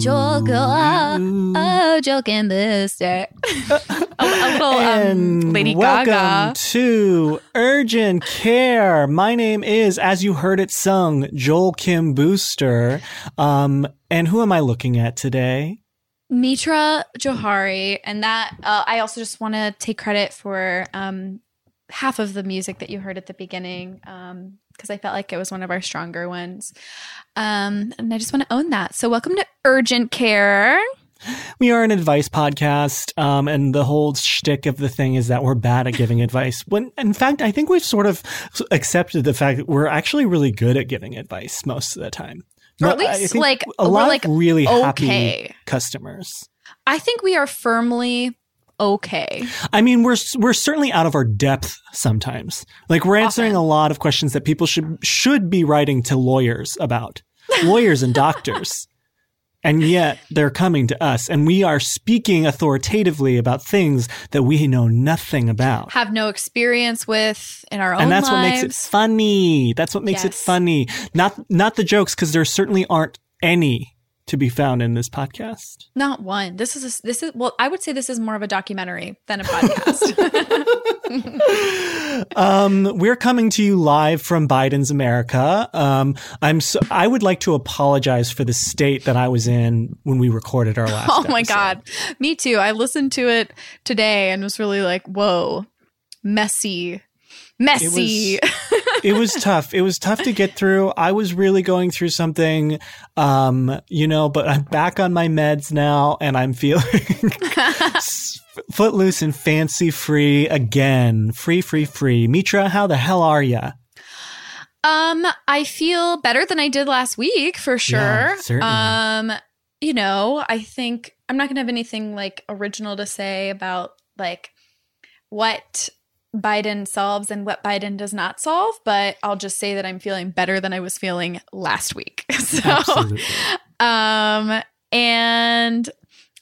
joke, oh, joking booster. a, a little um, And Lady welcome Gaga. to Urgent Care. My name is, as you heard it sung, Joel Kim Booster. Um, and who am I looking at today? Mitra Jouhari, and that uh, I also just want to take credit for um, half of the music that you heard at the beginning because I felt like it was one of our stronger ones, um, and I just want to own that. So, welcome to Urgent Care. We are an advice podcast, um, and the whole shtick of the thing is that we're bad at giving advice. When, in fact, I think we've sort of accepted the fact that we're actually really good at giving advice most of the time. Or at least, like, a lot like, of really happy okay. customers. I think we are firmly okay. I mean, we're we're certainly out of our depth sometimes. Like we're answering Often. a lot of questions that people should should be writing to lawyers about, lawyers and doctors. And yet they're coming to us and we are speaking authoritatively about things that we know nothing about. Have no experience with in our own And that's what lives. makes it funny. That's what makes it funny. Not not the jokes because there certainly aren't any to be found in this podcast. Not one. This is a, this is well. I would say this is more of a documentary than a podcast. Um, we're coming to you live from Biden's America. Um, I'm so, I would like to apologize for the state that I was in when we recorded our last. oh my episode. god, me too. I listened to it today and was really like, whoa, messy, messy. it was tough. It was tough to get through. I was really going through something, um, you know, but I'm back on my meds now and I'm feeling footloose and fancy free again. Free, free, free. Mitra, how the hell are ya? Um, I feel better than I did last week for sure. Yeah, certainly. Um, you know, I think I'm not gonna have anything like original to say about like what Biden solves and what Biden does not solve, but I'll just say that I'm feeling better than I was feeling last week. So Absolutely. um, and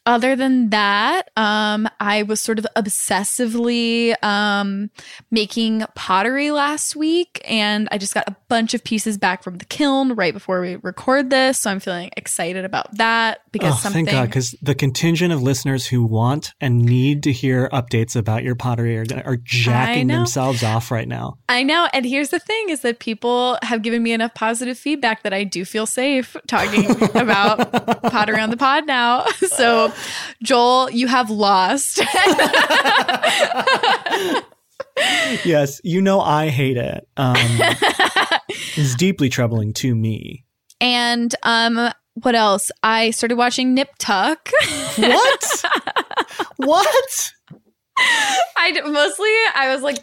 other than that, um, I was sort of obsessively um, making pottery last week, and I just got a bunch of pieces back from the kiln right before we record this. So I'm feeling excited about that because oh, something. thank God, because the contingent of listeners who want and need to hear updates about your pottery are are jacking themselves off right now. I know, and here's the thing: is that people have given me enough positive feedback that I do feel safe talking about pottery on the pod now. So, Joel, you have lost. yes, you know I hate it. Um, it's deeply troubling to me. And um, what else? I started watching Nip Tuck. What? what? I mostly I was like,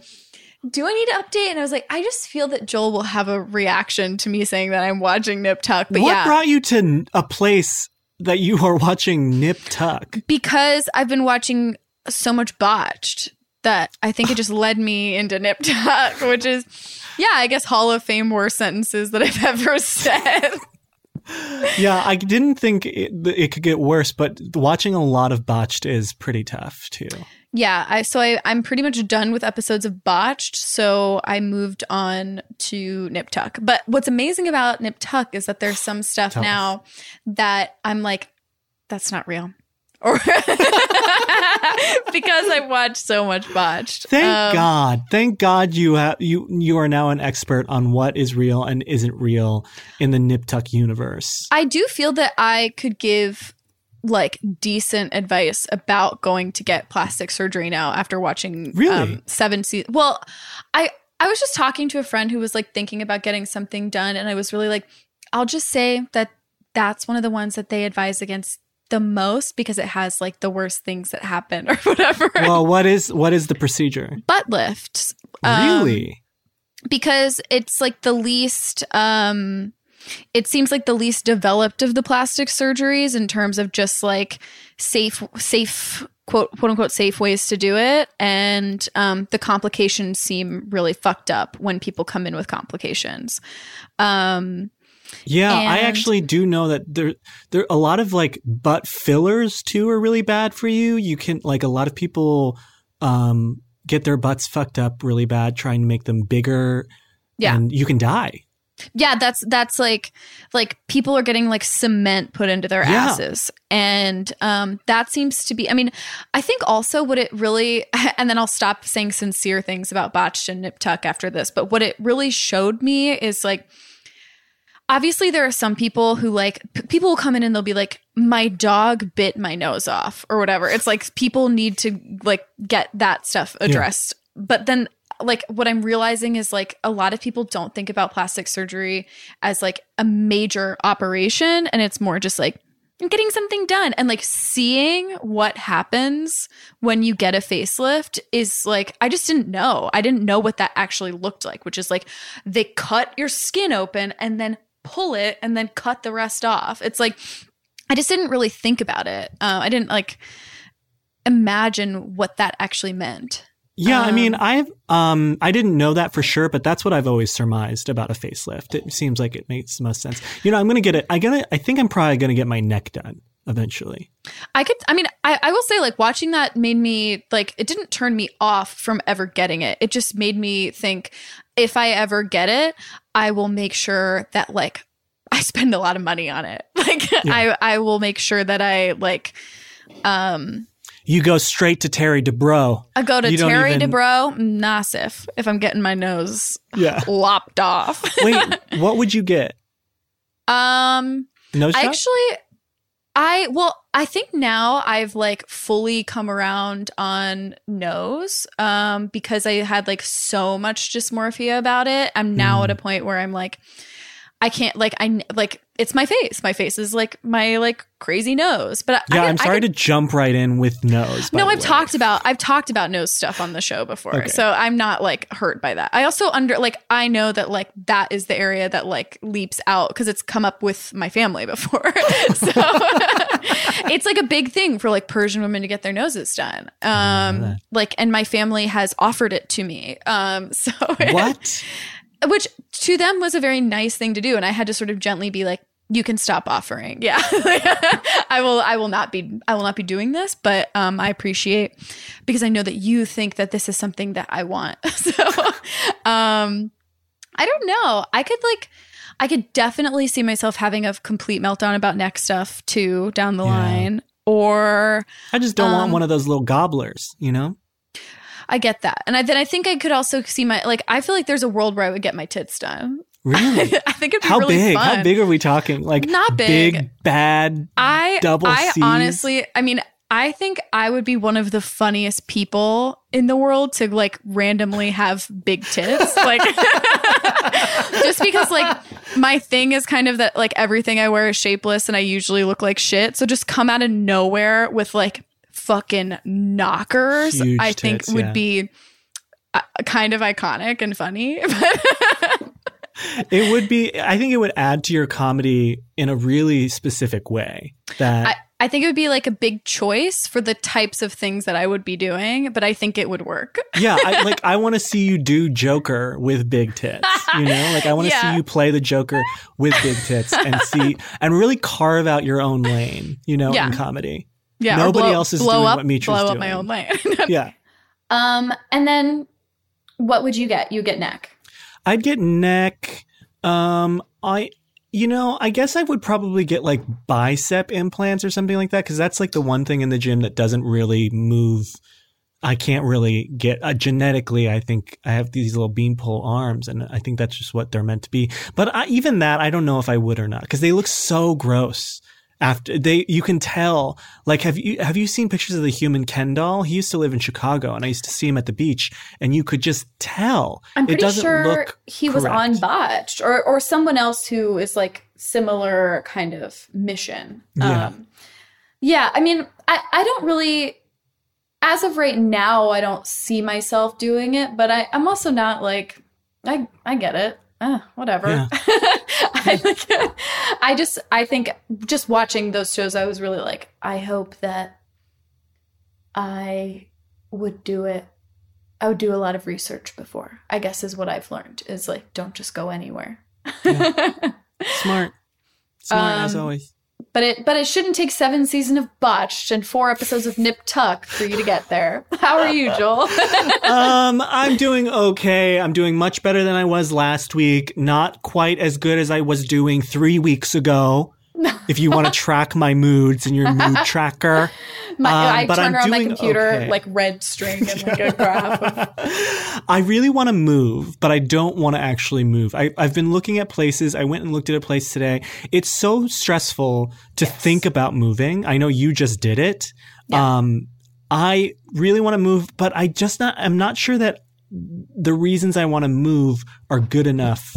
do I need to update? And I was like, I just feel that Joel will have a reaction to me saying that I'm watching Nip Tuck. But what yeah, brought you to a place that you are watching Nip Tuck? because I've been watching so much botched that I think it just led me into Nip Tuck, which is, yeah, I guess Hall of Fame worst sentences that I've ever said. Yeah, I didn't think it, it could get worse, but watching a lot of botched is pretty tough too. Yeah, I so I I'm pretty much done with episodes of Botched, so I moved on to Nip Tuck. But what's amazing about Nip Tuck is that there's some stuff Tell us. now that I'm like, that's not real. Or because I've watched so much Botched. Thank Um, God. Thank God you have you you are now an expert on what is real and isn't real in the Nip Tuck universe. I do feel that I could give like decent advice about going to get plastic surgery now after watching Really? um, seven seasons. Well, I I was just talking to a friend who was like thinking about getting something done, and I was really like, I'll just say that that's one of the ones that they advise against the most because it has like the worst things that happen or whatever. well, what is what is the procedure? Butt lifts. Um, really? because it's like the least um it seems like the least developed of the plastic surgeries in terms of just like safe safe quote quote unquote safe ways to do it and um, the complications seem really fucked up when people come in with complications um, Yeah, I actually do know that there there a lot of like butt fillers too are really bad for you. You can like a lot of people um get their butts fucked up really bad trying to make them bigger Yeah. and you can die. Yeah that's that's like like people are getting like cement put into their Yeah. asses. And um that seems to be i mean i think also what it really and then i'll stop saying sincere things about botched and nip tuck after this but what it really showed me is like obviously there are some people who like p- people will come in and they'll be like my dog bit my nose off or whatever. It's like people need to like get that stuff addressed. But then like what i'm realizing is like a lot of people don't think about plastic surgery as like a major operation and it's more just like I'm getting something done and like seeing what happens when you get a facelift is like I just didn't know. I didn't know what that actually looked like, which is like they cut your skin open and then pull it and then cut the rest off. It's like I just didn't really think about it. Uh, I didn't like imagine what that actually meant. Yeah, I mean, Um, I've um I didn't know that for sure, but that's what I've always surmised about a facelift. It seems like it makes the most sense. You know, I'm gonna get it. I gonna. I think I'm probably gonna get my neck done eventually. I could, I mean, I, I will say, like, watching that made me, like, it didn't turn me off from ever getting it. It just made me think if I ever get it, I will make sure that, like, I spend a lot of money on it. Like, I, I will make sure that I, like, um, You go straight to Terry Dubrow. I go to You Terry even- Dubrow, Nassif, if I'm getting my nose Yeah. lopped off. Wait, what would you get? um, Nose I job? actually I well, I think now I've like fully come around on nose um because I had like so much dysmorphia about it. I'm now Mm. at a point where I'm like I can't like I like it's my face. My face is like my like crazy nose. But yeah, I, I'm I sorry could- to jump right in with nose. no, I've way. talked about I've talked about nose stuff on the show before, Okay. so I'm not like hurt by that. I also under like I know that like that is the area that like leaps out because it's come up with my family before, so it's like a big thing for like Persian women to get their noses done. Um, like, and my family has offered it to me. Um, so What? Which to them was a very nice thing to do. And i had to sort of gently be like you can stop offering. Yeah. I will i will not be i will not be doing this but um i appreciate because i know that you think that this is something that i want. So um i don't know. I could like i could definitely see myself having a complete meltdown about neck stuff too down the Yeah. line. Or I just don't want Um, one of those little gobblers, you know? I get that and I, then i think i could also see my like i feel like there's a world where i would get my tits done Really? I think it'd be How really big? fun. How big are we talking? Like Not big. big bad. I double I Cs? honestly, I mean, I think I would be one of the funniest people in the world to like randomly have big tits, like just because like my thing is kind of that like everything I wear is shapeless and I usually look like shit. So just come out of nowhere with like fucking knockers, Huge I think tits, would yeah. be uh, kind of iconic and funny. It would be. I think it would add to your comedy in a really specific way. That I, I think it would be like a big choice for the types of things that I would be doing, but I think it would work. yeah, I, like I want to see you do Joker with big tits. You know, like I want to Yeah. see you play the Joker with big tits and see and really carve out your own lane. You know, Yeah. in comedy. Yeah, Nobody blow- else is blow doing up, what Mitra's blow up my doing. own lane. Yeah, um, and then what would you get? You get neck. I'd get neck. Um, I. You know, I guess I would probably get like bicep implants or something like that because that's like the one thing in the gym that doesn't really move. I can't really get uh, genetically. I think I have these little beanpole arms, and I think that's just what they're meant to be. But I, even that, I don't know if I would or not because they look so gross. After they, you can tell. Like, have you have you seen pictures of the human Ken doll? He used to live in Chicago, and I used to see him at the beach, and you could just tell. I'm it pretty doesn't sure he was on botched or or someone else who is like similar kind of mission. Yeah. Um, yeah. I mean, I I don't really. As of right now, I don't see myself doing it, but I, I'm also not like I I get it. Uh, whatever. Yeah. I like, I just I think just watching those shows, I was really like, I hope that I would do it. I would do a lot of research before. I guess is what I've learned is like don't just go anywhere. Smart. Smart as Um, always. But it but it shouldn't take seven seasons of botched and four episodes of Nip Tuck for you to get there. How are you, Joel? um, I'm doing okay. I'm doing much better than I was last week. Not quite as good as I was doing three weeks ago. if you want to track my moods in your mood tracker. My, Um, I but turn I'm around my doing computer okay. like red string and like a graph. I really want to move, but I don't want to actually move. I, I've been looking at places. I went and looked at a place today. It's so stressful to think about moving. I know you just did it. Yeah. Um, I really want to move, but I just not, I'm not sure that the reasons I want to move are good enough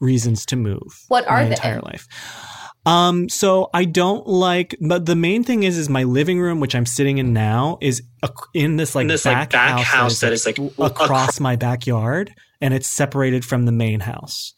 reasons to move. What are my they? entire life. Um, so I don't like, but the main thing is, is my living room, which I'm sitting in now, is in this like In this, like, back, back house, house that is, like, across my backyard, and it's separated from the main house.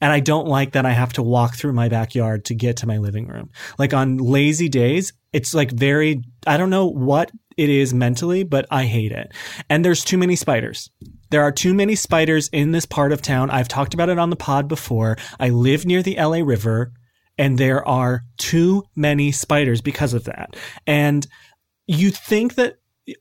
And I don't like that I have to walk through my backyard to get to my living room. Like on lazy days, it's like very, I don't know what it is mentally, but I hate it. And there's too many spiders. There are too many spiders in this part of town. I've talked about it on the pod before. I live near the LA River and there are too many spiders because of that. And you think that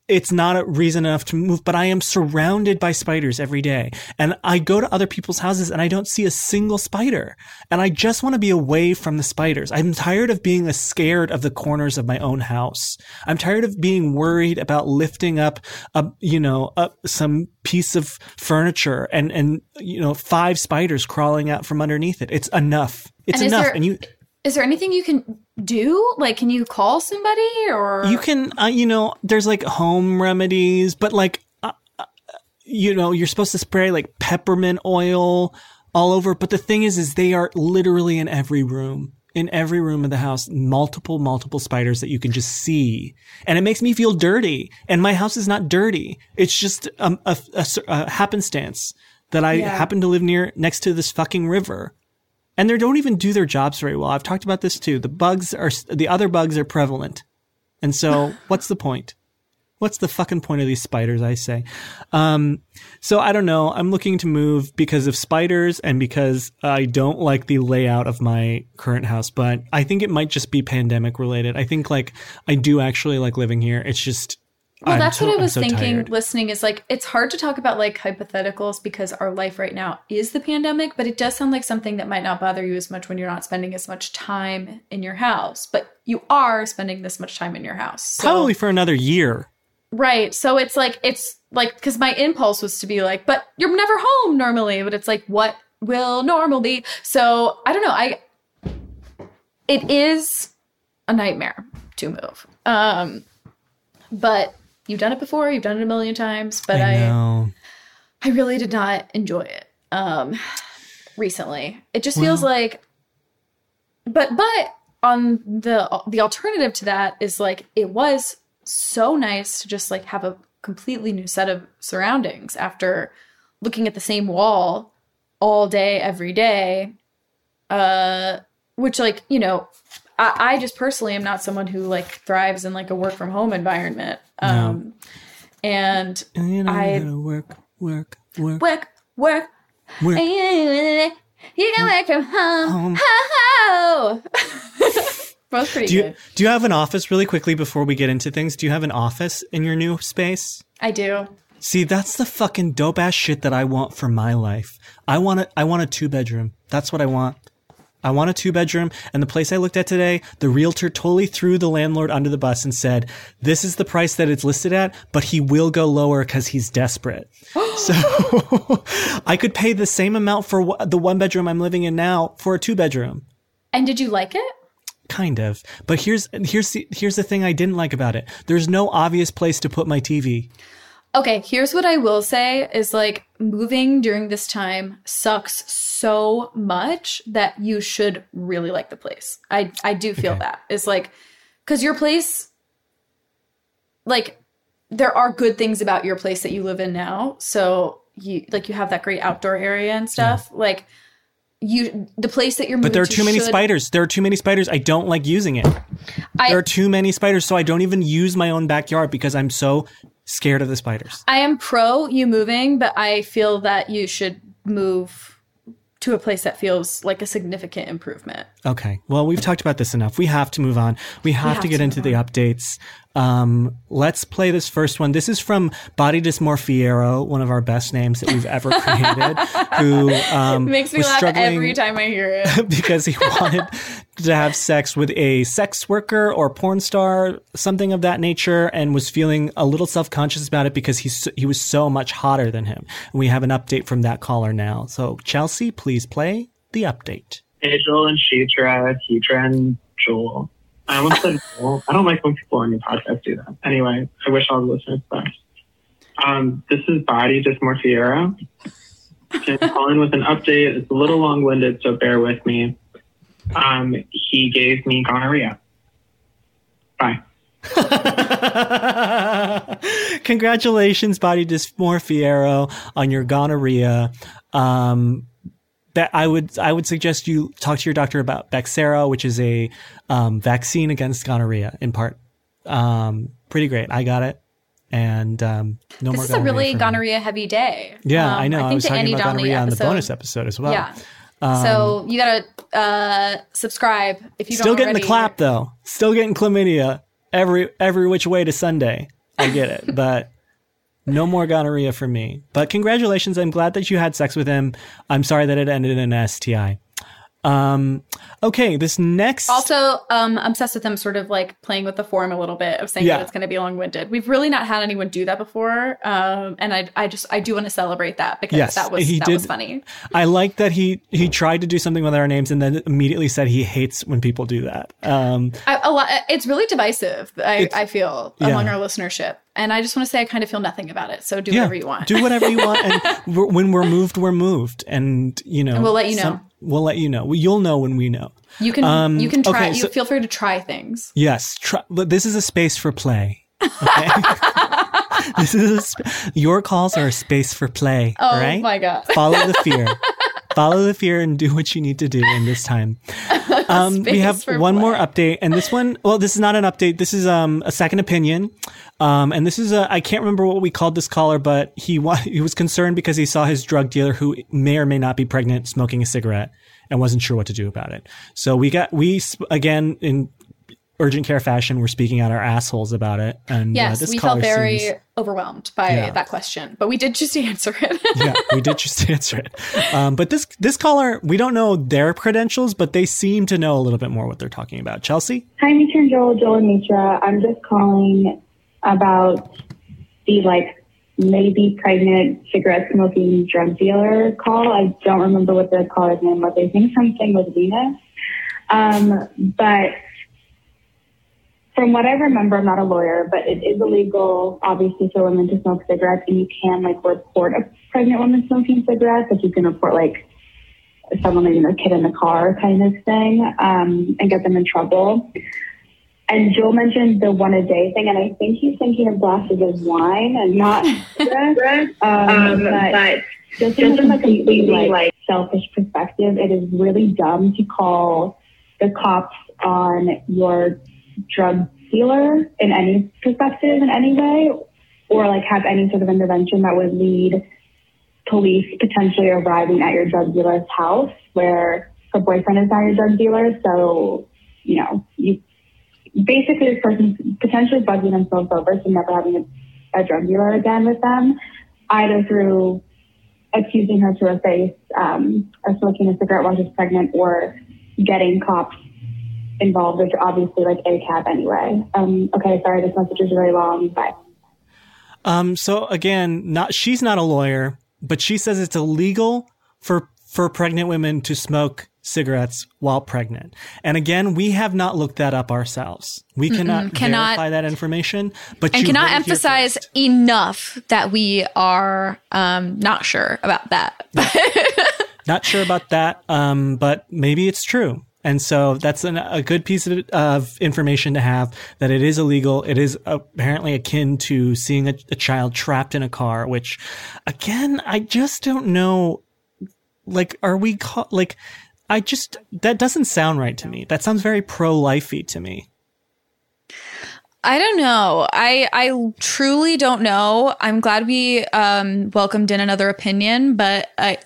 it's not a reason enough to move, but I am surrounded by spiders every day. And I go to other people's houses and I don't see a single spider. And I just want to be away from the spiders. I'm tired of being scared of the corners of my own house. I'm tired of being worried about lifting up a, you know, up some piece of furniture and, and, you know, five spiders crawling out from underneath it. It's enough. It's And enough. there- and you, is there anything you can do? Like, can you call somebody or You can, uh, you know, there's like home remedies, but like, uh, uh, you know, you're supposed to spray like peppermint oil all over. But the thing is, is they are literally in every room. In every room of the house, multiple, multiple spiders that you can just see. And it makes me feel dirty. And my house is not dirty. It's just um, a, a, a happenstance that I Yeah. happen to live near next to this fucking river. And they don't even do their jobs very well. I've talked about this too. The bugs are, the other bugs are prevalent. And so, what's the point? What's the fucking point of these spiders, I say? Um, so I don't know. I'm looking to move because of spiders and because I don't like the layout of my current house, but I think it might just be pandemic related. I think like I do actually like living here. It's just Well, I'm that's so- what I was so thinking tired. listening is like it's hard to talk about like hypotheticals because our life right now is the pandemic, but it does sound like something that might not bother you as much when you're not spending as much time in your house, but you are spending this much time in your house. So, Probably for another year. right. So it's like it's like cuz my impulse was to be like, but you're never home normally, but it's like what will normal be? So, I don't know. I it is a nightmare to move. Um but you've done it before, you've done it a million times, but I I know. I really did not enjoy it um recently. It just feels like but but on the the alternative to that is like it was so nice to just like have a completely new set of surroundings after looking at the same wall all day every day uh which like you know I, I just personally am not someone who like thrives in like a work from home environment um and And you know, I- you gotta work, work, work, work work work. you can work from home Home. ho that pretty Do you good do you have an office really quickly before we get into things? Do you have an office in your new space? i do See, that's the fucking dope ass shit that I want for my life. I want a, I want a two bedroom. That's what I want. I want a two bedroom. And the place I looked at today, the realtor totally threw the landlord under the bus and said, this is the price that it's listed at, but he will go lower because he's desperate. so I could pay the same amount for the one bedroom I'm living in now for a two bedroom. and did you like it Kind of. But here's, here's the, here's the thing I didn't like about it. There's no obvious place to put my TV. Okay, here's what I will say is like moving during this time sucks so much that you should really like the place. I I do feel Okay. that. It's like cuz your place like there are good things about your place that you live in now. So you like you have that great outdoor area and stuff. Like you the place that you're moving But there are to too many should- spiders. There are too many spiders. I don't like using it. I- there are too many spiders, so I don't even use my own backyard because I'm so scared of the spiders. I am pro you moving, but I feel that you should move to a place that feels like a significant improvement. Okay. Well, we've talked about this enough. We have to move on. We have, have to get to into the updates. Um, let's play this first one. This is from Body Dysmorphiero, one of our best names that we've ever created, who um, Makes me was laugh struggling every time I hear it. because he wanted to have sex with a sex worker or porn star, something of that nature, and was feeling a little self conscious about it because he's he was so much hotter than him. And we have an update from that caller now. So Chelsea, please play the update. Hey, Joel and Sheetra, Keetra and Joel. I almost said Joel. I don't like when people on your podcast do that. Anyway, I wish all the listeners best. Um, this is Body Dysmorphiera. I'm calling with an update. It's a little long-winded, so bear with me. Um, he gave me gonorrhea. Bye. Congratulations, Body Dysmorphiero, on your gonorrhea. Um, I would I would suggest you talk to your doctor about Bexsero, which is a um, vaccine against gonorrhea in part. Um, pretty great. I got it, and um, no more. This is a really me. gonorrhea heavy day. Yeah, Um, I know. I, think was talking about Donnelly gonorrhea on the bonus episode as well. Yeah. so you gotta uh, subscribe if you Still getting the clap though. Still getting chlamydia every every which way to Sunday. I get it, but no more gonorrhea for me. But congratulations. I'm glad that you had sex with him. I'm sorry that it ended in an STI. Um, okay, this next. Also, um, obsessed with him sort of like playing with the form a little bit of saying Yeah. that it's going to be long winded. We've really not had anyone do that before, um, and I, I just I do want to celebrate that because Yes, that was he that did- was funny. I like that he he tried to do something with our names and then immediately said he hates when people do that. Um, I, a lot, it's really divisive. I, I feel yeah. among our listenership, and I just want to say I kind of feel nothing about it. So do yeah, whatever you want. do whatever you want, and we're, when we're moved, we're moved, and you know, And we'll let you know. we'll let you know. You'll know when we know. you can um, you can try. okay, you so- feel free to try things. Yes, try, but this is a space for play. Okay? this is a sp- your calls are a space for play. Oh right? my god. Follow the fear. Follow the fear and do what you need to do in this time. Um, we have one more update, and this one, well, this is not an update. This is um, a second opinion, um, and this is a. I can't remember what we called this caller, but he wa- he was concerned because he saw his drug dealer, who may or may not be pregnant, smoking a cigarette, and wasn't sure what to do about it. So we got we again in urgent care fashion, we're speaking out our assholes about it, and uh, Yes, this we caller felt very seems- overwhelmed by Yeah. that question, but we did just answer it. yeah, we did just answer it. Um, but this this caller, we don't know their credentials, but they seem to know a little bit more what they're talking about. Chelsea, Hi, Mitra and Joel, Joel and Mitra. I'm just calling about the like maybe pregnant cigarette smoking drug dealer call. I don't remember what the caller's name was. I think something with Venus. Um, but from what I remember, I'm not a lawyer, but it is illegal, obviously, for women to smoke cigarettes, and you can like report a pregnant woman smoking cigarettes. Like you can report like someone leaving their kid in the car kind of thing, um, and get them in trouble. And Joel mentioned the one a day thing, and I think he's thinking of glasses of wine and not cigarettes. Um, but just from a completely like selfish perspective, it is really dumb to call the cops on your drug dealer in any perspective in any way, or like have any sort of intervention that would lead police potentially arriving at your drug dealer's house where her boyfriend is now your drug dealer. So, you know, you basically this person's potentially bugging themselves over to never having a, a drug dealer again with them, either through accusing her to her face um, of smoking a cigarette while she's pregnant or getting cops involved, which are obviously like a cab anyway. Um, okay, sorry, this message is very long, but um, so again, not she's not a lawyer, but she says it's illegal for for pregnant women to smoke cigarettes while pregnant. And again, we have not looked that up ourselves. We cannot, cannot- verify that information, but and you cannot heard it here emphasize enough that we are um, not sure about that. Not sure about that, um, but maybe it's true. And so that's an, a good piece of, of information to have that it is illegal. It is apparently akin to seeing a, a child trapped in a car, which again, I just don't know like are we ca- like I just that doesn't sound right to me. That sounds very pro-lifey to me. I don't know. I I truly don't know. I'm glad we um, welcomed in another opinion, but I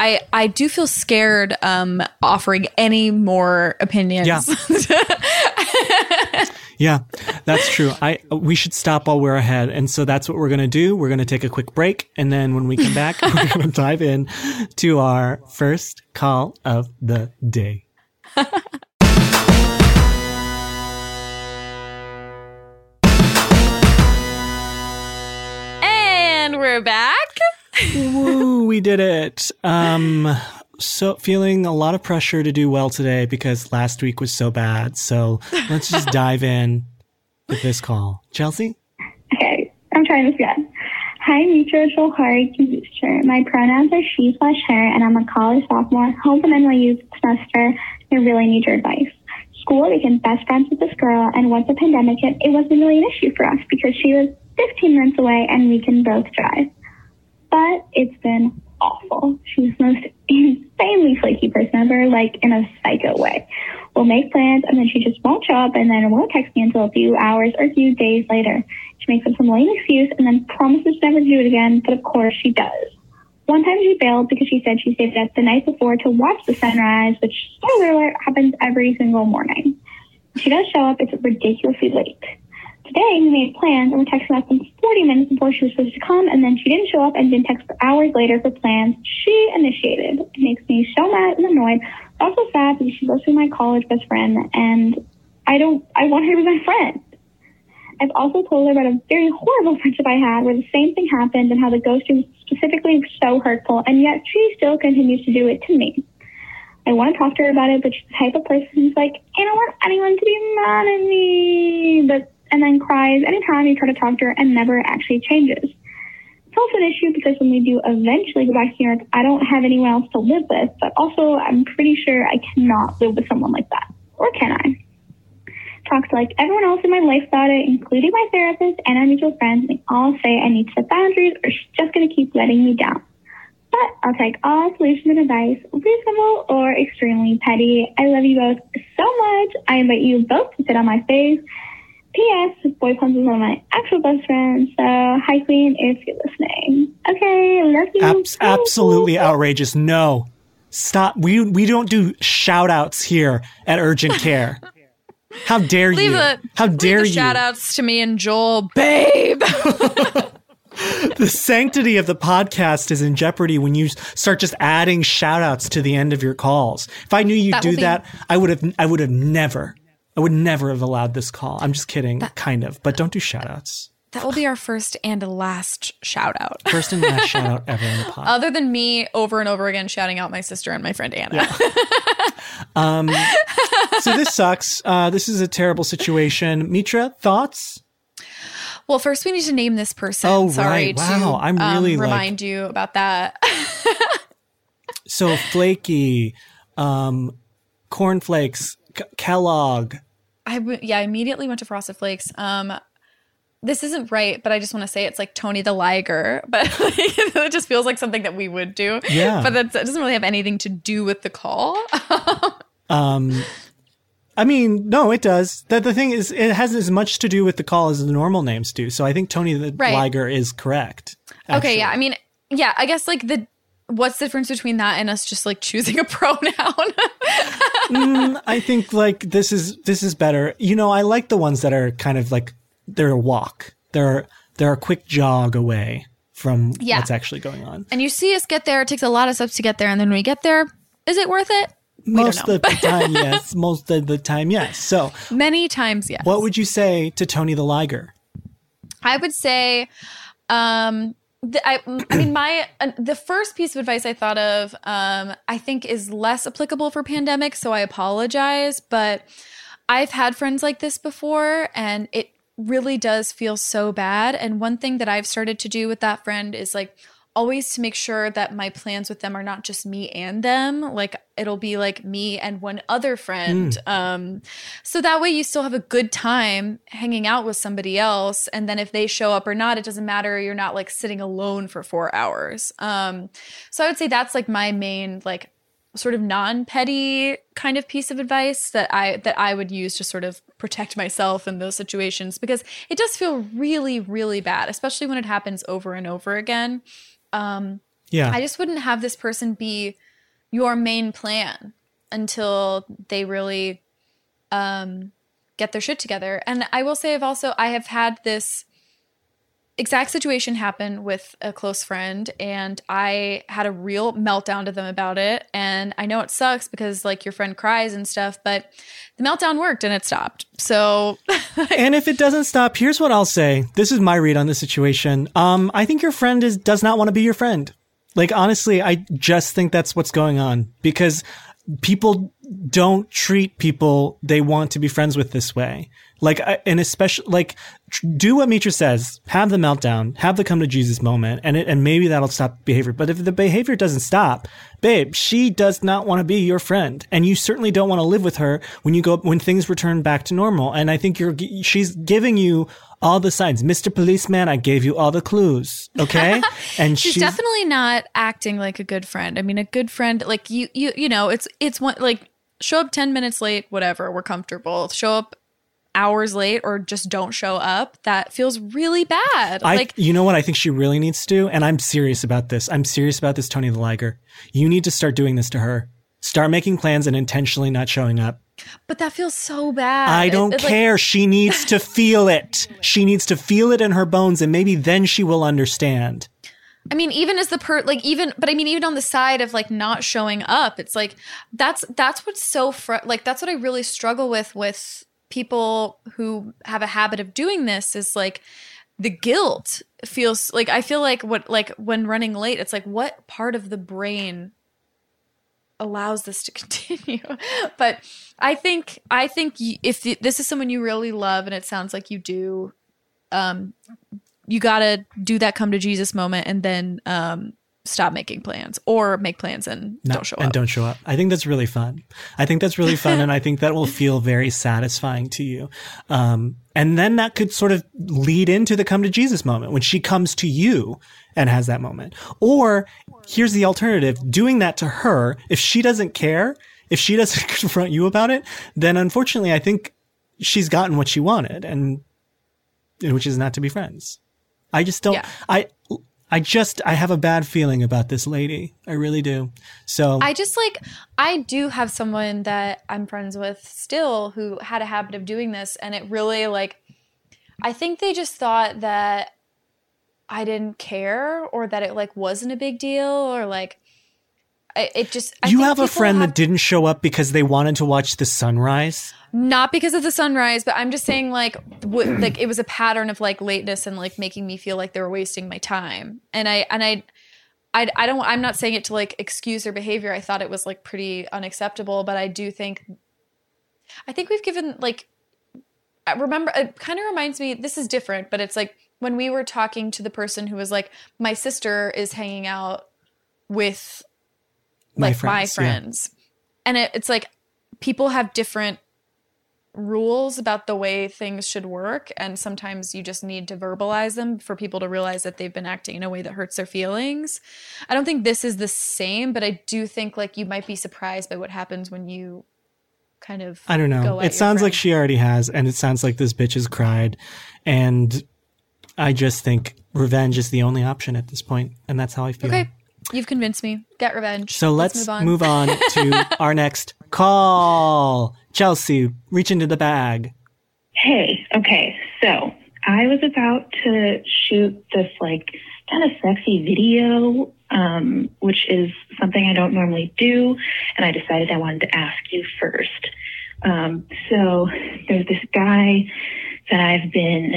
I I do feel scared um, offering any more opinions. Yeah. Yeah, that's true. I we should stop while we're ahead, and so that's what we're gonna do. We're gonna take a quick break, and then when we come back, we're gonna dive in to our first call of the day. and we're back. Woo, we did it. Um, so feeling a lot of pressure to do well today because last week was so bad. So let's just dive in with this call. Chelsea? Okay, I'm trying this again. Hi, Mitra Shulhari Kazuster. My pronouns are she slash her, and I'm a college sophomore, home from NYU semester, I really need your advice. School became best friends with this girl, and once the pandemic hit, it wasn't really an issue for us because she was 15 minutes away and we can both drive. But it's been awful. She's the most insanely flaky person ever, like in a psycho way. We'll make plans and then she just won't show up and then won't text me until a few hours or a few days later. She makes up some lame excuse and then promises never to do it again, but of course she does. One time she bailed because she said she stayed up the night before to watch the sunrise, which, spoiler alert, happens every single morning. She does show up, it's ridiculously late. Today, we made plans and we texted less than 40 minutes before she was supposed to come, and then she didn't show up and didn't text for hours later for plans she initiated. It makes me so mad and annoyed, also sad because she's also my college best friend, and I don't, I want her to be my friend. I've also told her about a very horrible friendship I had where the same thing happened and how the ghosting was specifically so hurtful, and yet she still continues to do it to me. I want to talk to her about it, but she's the type of person who's like, I don't want anyone to be mad at me, but and then cries anytime you try to talk to her and never actually changes. It's also an issue because when we do eventually go back to New York, I don't have anyone else to live with, but also I'm pretty sure I cannot live with someone like that. Or can I? Talk to like everyone else in my life about it, including my therapist and our mutual friends, and they all say I need to set boundaries or she's just to keep letting me down. But I'll take all solutions and advice, reasonable or extremely petty. I love you both so much. I invite you both to sit on my face. P.S. Boy Puns is one of my actual best friends. So, hi, Queen, if you're listening. Okay, love you. Abs- absolutely outrageous. No. Stop. We we don't do shout outs here at Urgent Care. How dare Leave you? the How dare leave you? shout outs to me and Joel, babe. the sanctity of the podcast is in jeopardy when you start just adding shout outs to the end of your calls. If I knew you'd That do be- that, I would have I would have never I would never have allowed this call. I'm just kidding, kind of, but don't do shout outs. that will be our first and last shout out. First and last shout out ever in the pod. Other than me over and over again shouting out my sister and my friend Anna. Um, so this sucks. Uh, this is a terrible situation. Mitra, thoughts? Well, first we need to name this person. Oh, Sorry right. to Wow, I'm um, really, like- remind you about that. So flaky, um, cornflakes, K- Kellogg. I w- yeah, I immediately went to Frosted Flakes. Um, this isn't right, but I just want to say it's like Tony the Liger, but it just feels like something that we would do. Yeah. but that's, it doesn't really have anything to do with the call. Um, I mean, no, it does. The, the thing is, it has as much to do with the call as the normal names do. So I think Tony the Right. Liger is correct. okay, yeah, I mean, yeah, I guess like the what's the difference between that and us just like choosing a pronoun? Mm, I think like this is this is better. You know, I like the ones that are kind of like they're a walk. They're they're a quick jog away from Yeah. what's actually going on. and you see us get there. It takes a lot of steps to get there, and then when we get there, is it worth it? Most of the time, yes. Most of the time, yes. So, Many times, yes. what would you say to Tony the Liger? I would say, um, I, I mean, my uh, the first piece of advice I thought of, um, I think is less applicable for pandemic. So I apologize, but I've had friends like this before, and it really does feel so bad. And one thing that I've started to do with that friend is like always to make sure that my plans with them are not just me and them. Like it'll be like me and one other friend. Um so that way you still have a good time hanging out with somebody else. And then if they show up or not it doesn't matter. You're not like sitting alone for 4 hours. Um so i would say that's like my main like sort of non-petty kind of piece of advice that I that I would use to sort of protect myself in those situations. Because it does feel really really bad especially when it happens over and over again um Yeah. I just wouldn't have this person be your main plan until they really um get their shit together and I will say I've also I have had this exact situation happened with a close friend and I had a real meltdown to them about it and I know it sucks because like your friend cries and stuff but the meltdown worked and it stopped. So and if it doesn't stop, here's what I'll say. This is my read on the situation. Um, I think your friend is does not want to be your friend. Like honestly, I just think that's what's going on because people don't treat people they want to be friends with this way. Like, and especially like, do what Mitra says. Have the meltdown. Have the come to Jesus moment, and it, and maybe that'll stop behavior. But if the behavior doesn't stop, babe, she does not want to be your friend, and you certainly don't want to live with her when you go when things return back to normal. And I think you're she's giving you all the signs, Mister Policeman. I gave you all the clues. Okay, and she's, definitely not acting like a good friend. I mean, a good friend, like you, you, you know, it's it's one like show up ten minutes late, whatever, we're comfortable. Show up hours late or just don't show up. That feels really bad. I, like you know what I think she really needs to do, and I'm serious about this. I'm serious about this, Tony the Liger. You need to start doing this to her. Start making plans and intentionally not showing up. But that feels so bad. I don't it's like- care. she needs to feel it. She needs to feel it in her bones, and maybe then she will understand. I mean, even as the per like even, but I mean, even on the side of like not showing up, it's like that's that's what's so fr- like that's what I really struggle with with people who have a habit of doing this is like the guilt feels like I feel like what like when running late, it's like what part of the brain allows this to continue? But i think i think if this is someone you really love and it sounds like you do um you gotta do that come to jesus moment and then um stop making plans or make plans and Not- don't show up. and don't show up. I think that's really fun. I think that's really fun, and I think that will feel very satisfying to you. Um, and then that could sort of lead into the come to Jesus moment when she comes to you and has that moment. Or here's the alternative: doing that to her. If she doesn't care, if she doesn't confront you about it, then unfortunately, I think she's gotten what she wanted, and which is not to be friends. I just don't. Yeah. I. I just I have a bad feeling about this lady. I really do. So I just like I do have someone that I'm friends with still who had a habit of doing this and it really like I think they just thought that I didn't care or that it like wasn't a big deal or like it just I you have a friend have- that didn't show up because they wanted to watch the sunrise. Not because of the sunrise but i'm just saying like w- like it was a pattern of like lateness and like making me feel like they were wasting my time. And i and i I, I don't i'm not saying it to like excuse their behavior. I thought it was like pretty unacceptable but i do think i think we've given like I remember it kind of reminds me this is different but it's like when we were talking to the person who was like my sister is hanging out with My like my friends, yeah. and it, it's like people have different rules about the way things should work and sometimes you just need to verbalize them for people to realize that they've been acting in a way that hurts their feelings i don't think this is the same but i do think like you might be surprised by what happens when you kind of I don't know. It sounds like she already has, and it sounds like this bitch has cried. And I just think revenge is the only option at this point, and that's how I feel. okay you've convinced me get revenge So let's, move on move on to our next call. Chelsea, reach into the bag. Hey, okay, so I was about to shoot this like kind of sexy video, um, which is something I don't normally do, and I decided I wanted to ask you first. Um, so there's this guy that I've been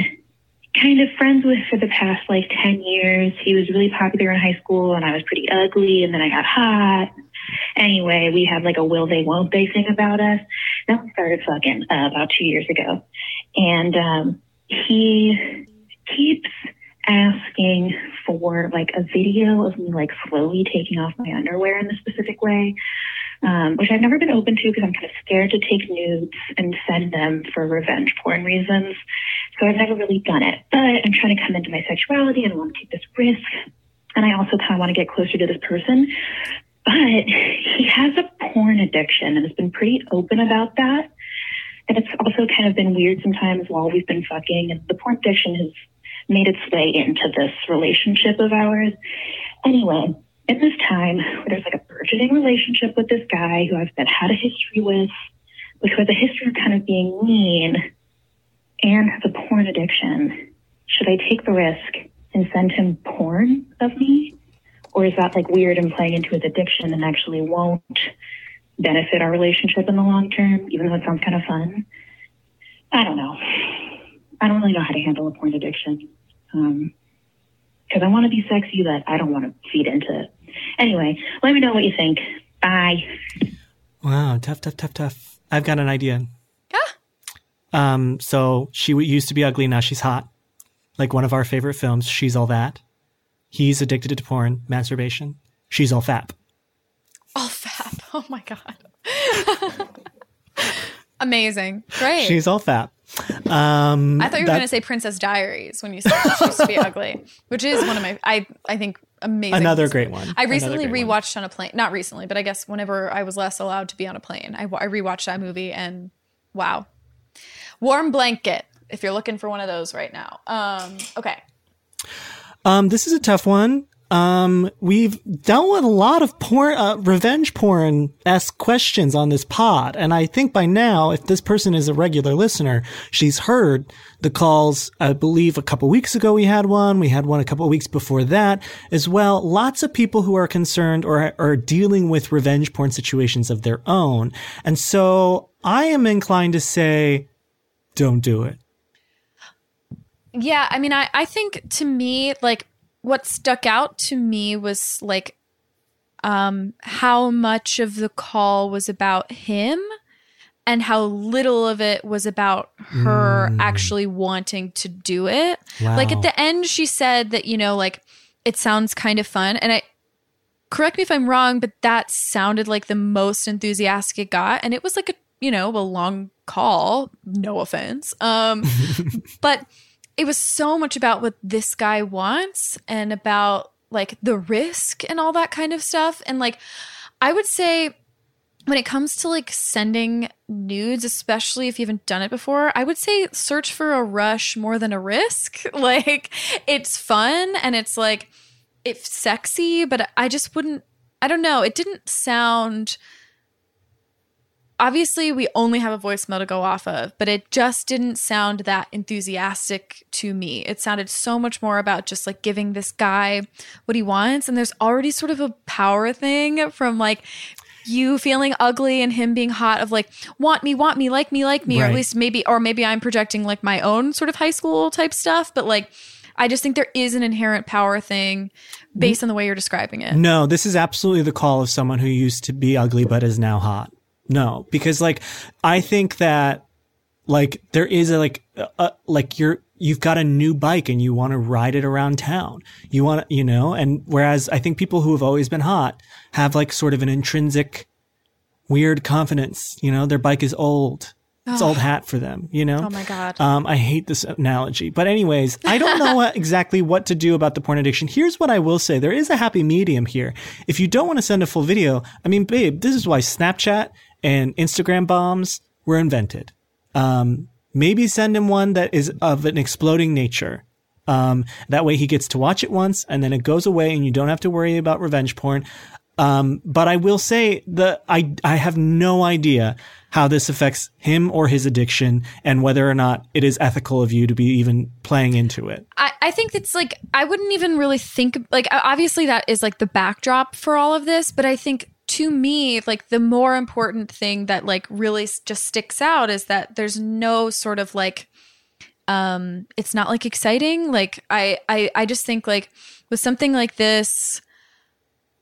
kind of friends with for the past like 10 years. He was really popular in high school, and I was pretty ugly, and then I got hot. Anyway, we had like a will they, won't they thing about us. We started fucking uh, about two years ago. And um, he keeps asking for like a video of me like slowly taking off my underwear in a specific way, um, which I've never been open to because I'm kind of scared to take nudes and send them for revenge porn reasons. So I've never really done it. But I'm trying to come into my sexuality and I want to take this risk. And I also kind of want to get closer to this person. But he has a porn addiction and has been pretty open about that. And it's also kind of been weird sometimes while we've been fucking. And the porn addiction has made its way into this relationship of ours. Anyway, in this time where there's like a burgeoning relationship with this guy who I've been had a history with, who has a history of kind of being mean and has a porn addiction, should I take the risk and send him porn of me? Or is that like weird and playing into his addiction and actually won't benefit our relationship in the long term, even though it sounds kind of fun? I don't know. I don't really know how to handle a porn addiction. Um, because I want to be sexy, but I don't want to feed into it. Anyway, let me know what you think. Bye. Wow, tough, tough, tough, tough. I've got an idea. Yeah. Um, so she used to be ugly, now she's hot. Like one of our favorite films, She's All That. He's addicted to porn, masturbation. She's all fap. All fab. Oh my god. Amazing. Great. She's all fap. Um, I thought you were that- going to say Princess Diaries when you said she used to be ugly, which is one of my I I think amazing. Another great one. I recently great one. rewatched on a plane. Not recently, but I guess whenever I was less allowed to be on a plane, I, I rewatched that movie and wow, warm blanket. If you're looking for one of those right now, um, okay. Um, this is a tough one. Um, we've dealt with a lot of porn, uh, revenge porn esque questions on this pod. And I think by now, if this person is a regular listener, she's heard the calls. I believe a couple weeks ago we had one. We had one a couple weeks before that as well. Lots of people who are concerned or are dealing with revenge porn situations of their own. And so I am inclined to say, don't do it. Yeah, I mean, I, I think to me, like, what stuck out to me was like um how much of the call was about him and how little of it was about her actually wanting to do it. Like at the end she said that, you know, like it sounds kind of fun. And I correct me if I'm wrong, but that sounded like the most enthusiastic it got. And it was like a, you know, a long call, no offense. Um but it was so much about what this guy wants and about like the risk and all that kind of stuff. And like, I would say when it comes to like sending nudes, especially if you haven't done it before, I would say search for a rush more than a risk. Like, it's fun and it's like, it's sexy, but I just wouldn't, I don't know. It didn't sound obviously we only have a voicemail to go off of, but it just didn't sound that enthusiastic to me. It sounded so much more about just like giving this guy what he wants. And there's already sort of a power thing from like you feeling ugly and him being hot of like want me want me like me like me or at least maybe or maybe i'm projecting like my own sort of high school type stuff but like i just think there is an inherent power thing based on the way you're describing it No, this is absolutely the call of someone who used to be ugly but is now hot. No, because like I think that like there is a like a, like you're you've got a new bike and you want to ride it around town. You want to, you know, and whereas I think people who have always been hot have like sort of an intrinsic weird confidence, you know, their bike is old. It's old hat for them, you know? oh my god Um, I hate this analogy, but anyways, I don't know what, exactly what to do about the porn addiction. Here's what I will say: there is a happy medium here. If you don't want to send a full video, I mean, babe, this is why Snapchat and Instagram bombs were invented. Um, maybe send him one that is of an exploding nature. Um, that way he gets to watch it once and then it goes away and you don't have to worry about revenge porn. Um, but I will say that I, I have no idea how this affects him or his addiction and whether or not it is ethical of you to be even playing into it. I, I think it's like I wouldn't even really think like obviously that is like the backdrop for all of this, but I think to me like the more important thing that like really just sticks out is that there's no sort of like um it's not like exciting. Like I I I just think like with something like this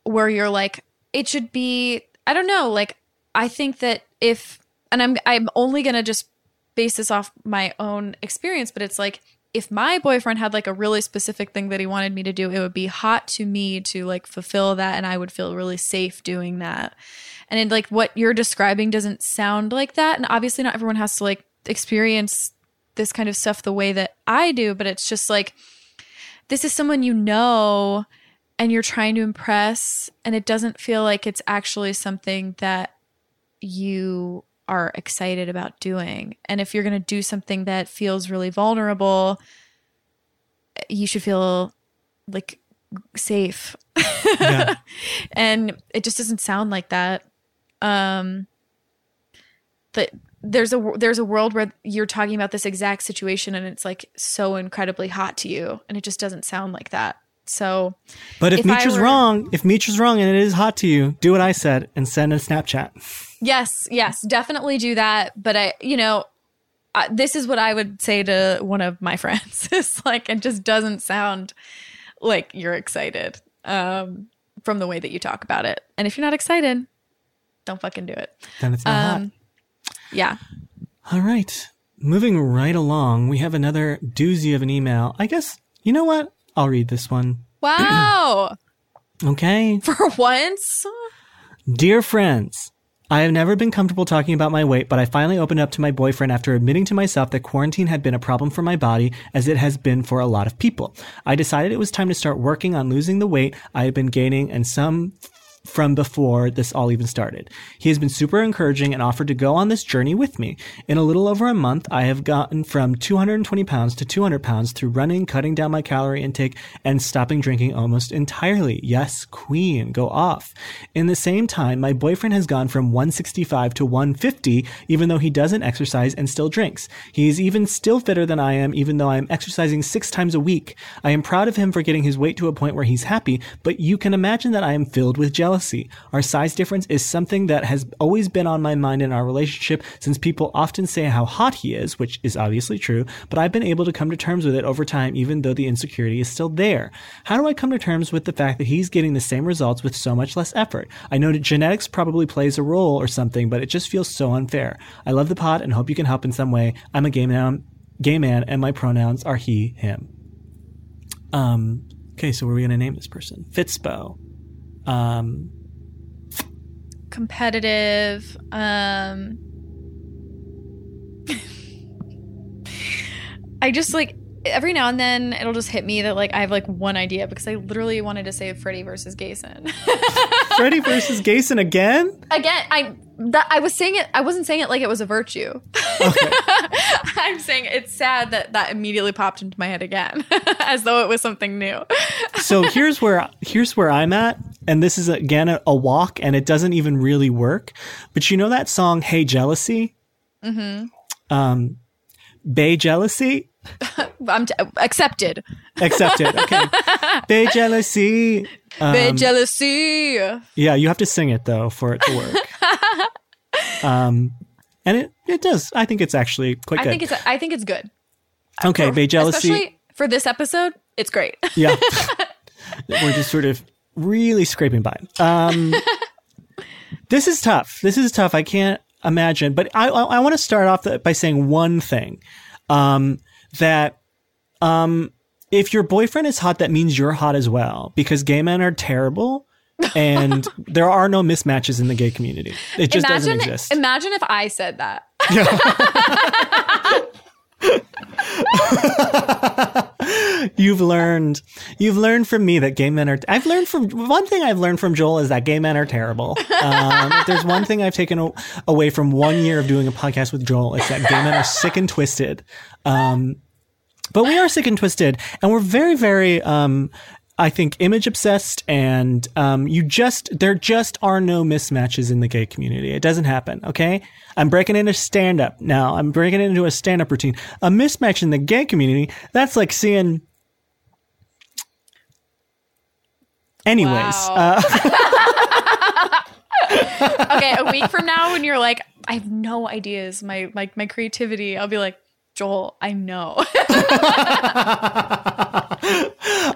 where you're like it should be I don't know like I think that if and I'm I'm only going to just base this off my own experience but it's like if my boyfriend had like a really specific thing that he wanted me to do, it would be hot to me to like fulfill that and I would feel really safe doing that. And like what you're describing doesn't sound like that. And obviously not everyone has to like experience this kind of stuff the way that I do, but it's just like this is someone you know and you're trying to impress and it doesn't feel like it's actually something that you are excited about doing. And if you're going to do something that feels really vulnerable, you should feel like safe. Yeah. and it just doesn't sound like that. Um that there's a there's a world where you're talking about this exact situation and it's like so incredibly hot to you and it just doesn't sound like that. So But if, If I Mitra's were- wrong, if Mitra's wrong and it is hot to you, do what I said and send a Snapchat. Yes, yes, definitely do that. But I, you know, uh, this is what I would say to one of my friends. it's like it just doesn't sound like you're excited um, from the way that you talk about it. And if you're not excited, don't fucking do it. Then it's not hot. Um, yeah. All right. Moving right along, we have another doozy of an email. I guess, you know what? I'll read this one. Wow. Okay. For once. Dear friends, I have never been comfortable talking about my weight, but I finally opened up to my boyfriend after admitting to myself that quarantine had been a problem for my body, as it has been for a lot of people. I decided it was time to start working on losing the weight I had been gaining and some from before this all even started. He has been super encouraging and offered to go on this journey with me. In a little over a month, I have gotten from 220 pounds to 200 pounds through running, cutting down my calorie intake, and stopping drinking almost entirely. Yes, queen, go off. In the same time, my boyfriend has gone from 165 to 150, even though he doesn't exercise and still drinks. He is even still fitter than I am, even though I am exercising six times a week. I am proud of him for getting his weight to a point where he's happy, but you can imagine that I am filled with jealousy. Our size difference is something that has always been on my mind in our relationship since people often say how hot he is, which is obviously true, but I've been able to come to terms with it over time even though the insecurity is still there. How do I come to terms with the fact that he's getting the same results with so much less effort? I know that genetics probably plays a role or something, but it just feels so unfair. I love the pod and hope you can help in some way. I'm a gay man, gay man and my pronouns are he, him. Um, okay, so are we going to name this person? Fitzbo. Um, competitive um i just like every now and then it'll just hit me that like i have like one idea because i literally wanted to say freddy versus Gayson. Freddy versus Gayson again? again i that i was saying it i wasn't saying it like it was a virtue i'm saying it's sad that that immediately popped into my head again as though it was something new so here's where here's where I'm at, and this is again a, a walk, and it doesn't even really work. But you know that song "Hey Jealousy"? Mm-hmm. Um, Bay Jealousy. i'm t- accepted Accepted. Okay. Bay Jealousy. Um, Bit jealousy yeah, you have to sing it though for it to work. um, and it it does. I think it's actually quite i good. think it's i think it's good okay. Bay Jealousy. especially for this episode it's great Yeah. We're just sort of really scraping by. Um, this is tough. This is tough. I can't imagine, but I, I, I want to start off by saying one thing, um, that, um, if your boyfriend is hot, that means you're hot as well because gay men are terrible and there are no mismatches in the gay community. It just doesn't exist. imagine if i said that you've learned you've learned from me that gay men are i've learned from one thing i've learned from joel is that gay men are terrible. Um, if there's one thing i've taken a- away from one year of doing a podcast with joel it's that gay men are sick and twisted. Um, but we are sick and twisted and we're very very um, I think image obsessed and um, you just there just are no mismatches in the gay community. It doesn't happen. Okay, I'm breaking into stand up now. I'm breaking into a stand up routine. A mismatch in the gay community that's like seeing. Anyways, Wow. uh, okay a week from now when you're like i have no ideas my like my creativity i'll be like Joel, I know.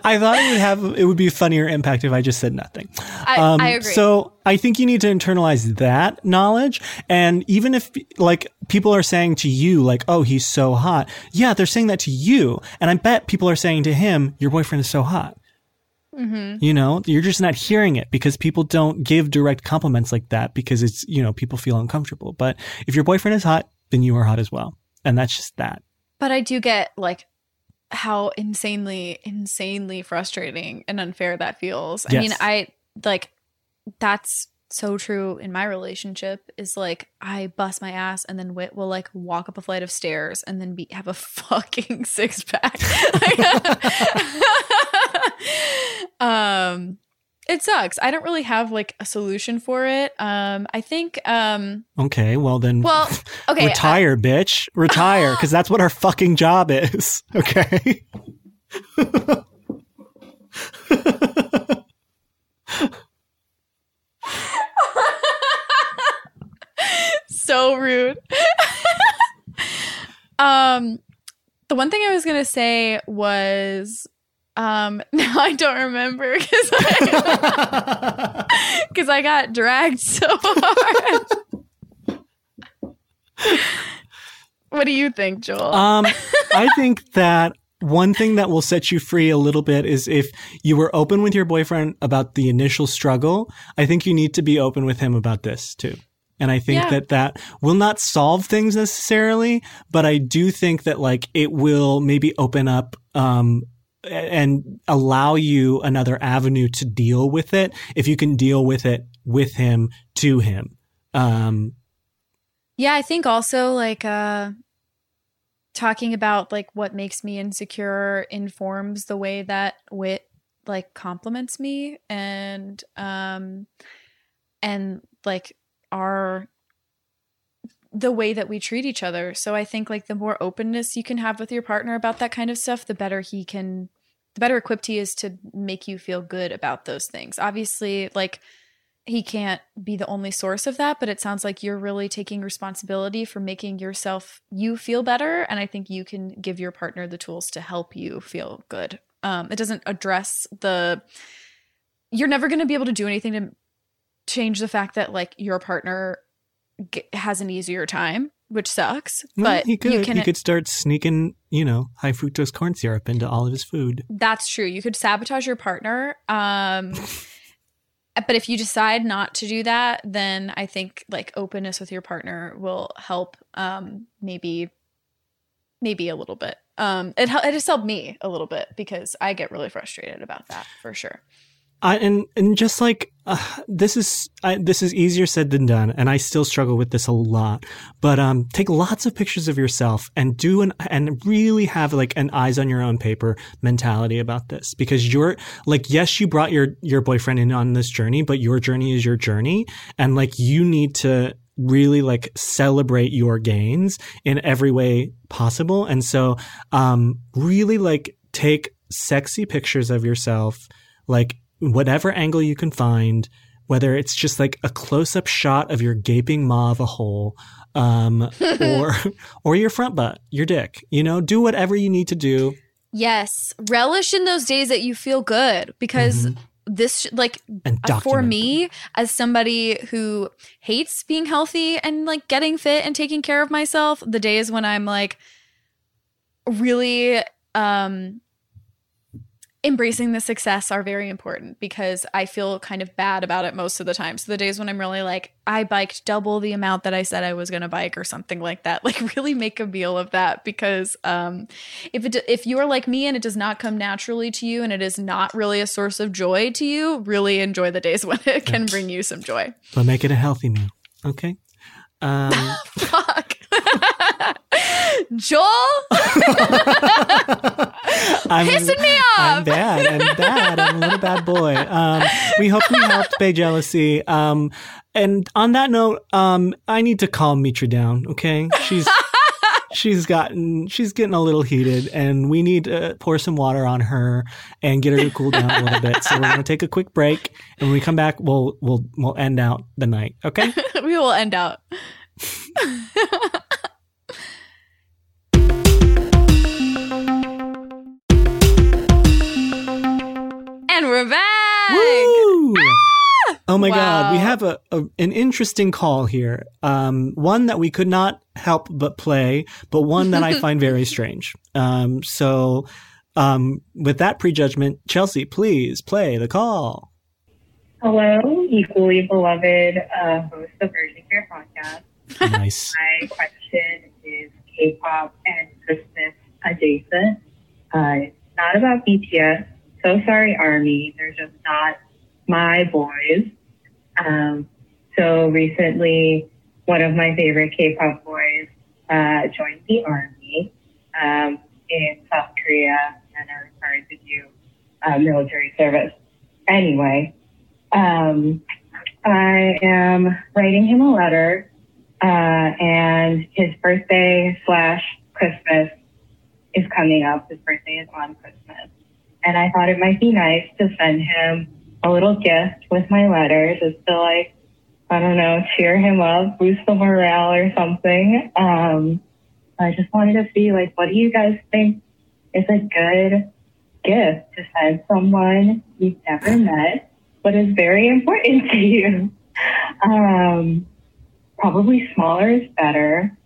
I thought it would have it would be a funnier impact if I just said nothing. I, I agree. So I think you need to internalize that knowledge. And even if like people are saying to you, like, oh, he's so hot. Yeah, they're saying that to you. And I bet people are saying to him, your boyfriend is so hot. Mm-hmm. You know, you're just not hearing it because people don't give direct compliments like that because it's, you know, people feel uncomfortable. But if your boyfriend is hot, then you are hot as well. And that's just that. But I do get like how insanely, insanely frustrating and unfair that feels. I mean, I like that's so true in my relationship is like I bust my ass and then Wit will like walk up a flight of stairs and then be have a fucking six pack. um it sucks. I don't really have like a solution for it. Um I think um Okay. Well, then well okay I- retire, bitch. Retire because that's what our fucking job is. Okay. so rude. um, the one thing I was gonna say was, um, now I don't remember because I, 'cause I got dragged so hard. what do you think, Joel? Um, I think that one thing that will set you free a little bit is if you were open with your boyfriend about the initial struggle. I think you need to be open with him about this too. And I think Yeah. that that will not solve things necessarily, but I do think that like it will maybe open up, um, and allow you another avenue to deal with it if you can deal with it with him to him. Um, Yeah, I think also like uh talking about like what makes me insecure informs the way that wit like compliments me and um and like our the way that we treat each other. So I think like the more openness you can have with your partner about that kind of stuff, the better he can the better equipped he is to make you feel good about those things. Obviously, like he can't be the only source of that, but it sounds like you're really taking responsibility for making yourself you feel better and I think you can give your partner the tools to help you feel good. Um it doesn't address the you're never going to be able to do anything to change the fact that like your partner g- has an easier time, which sucks, well, but he could you can he could start sneaking, you know, high fructose corn syrup into all of his food. That's true. You could sabotage your partner. Um but if you decide not to do that, then I think like openness with your partner will help um maybe maybe a little bit. Um it it has helped me a little bit because I get really frustrated about that for sure. I, and and just like uh, this is I, this is easier said than done, and I still struggle with this a lot. But um, take lots of pictures of yourself and do an and really have like an eyes on your own paper mentality about this because you're like yes, you brought your your boyfriend in on this journey, but your journey is your journey, and like you need to really like celebrate your gains in every way possible. And so um, really like take sexy pictures of yourself, like whatever angle you can find, whether it's just like a close up shot of your gaping maw of a hole, um, or or your front butt, your dick. You know, do whatever you need to do. Yes, relish in those days that you feel good because Mhm. this like Uh, for me as somebody who hates being healthy and like getting fit and taking care of myself the days when i'm like really um embracing the success are very important because i feel kind of bad about it most of the time so the days when i'm really like i biked double the amount that i said i was going to bike or something like that like really make a meal of that because um if it if you are like me and it does not come naturally to you and it is not really a source of joy to you really enjoy the days when it can bring you some joy but make it a healthy meal. Okay. Um, fuck joel I'm, Pissing me off. I'm bad. I'm bad. I'm a little bad boy. Um, we hope we helped Bay Jealousy. Um, and on that note, um, I need to calm Mitra down. Okay, she's she's gotten she's getting a little heated, and we need to pour some water on her and get her to cool down a little bit. So we're gonna take a quick break, and when we come back, we'll we'll we'll end out the night. Okay. we will end out we're back. Woo! Oh my God, we have a, a an interesting call here. Um, one that we could not help but play, but one that I find very strange. Um, so, um, with that prejudgment, Chelsea, please play the call. Hello, equally beloved uh, host of Urgent Care podcast. Nice. My question is K-pop and Christmas adjacent. Uh, not about BTS. So sorry, Army. They're just not my boys. Um, so recently, one of my favorite K-pop boys uh, joined the Army um, in South Korea and are required to do uh, military service. Anyway, um, I am writing him a letter, uh, and his birthday slash Christmas is coming up. His birthday is on Christmas. And I thought it might be nice to send him a little gift with my letter just to like, I don't know, cheer him up, boost the morale or something. Um, I just wanted to see like, what do you guys think is a good gift to send someone you've never met, but is very important to you? Um, probably smaller is better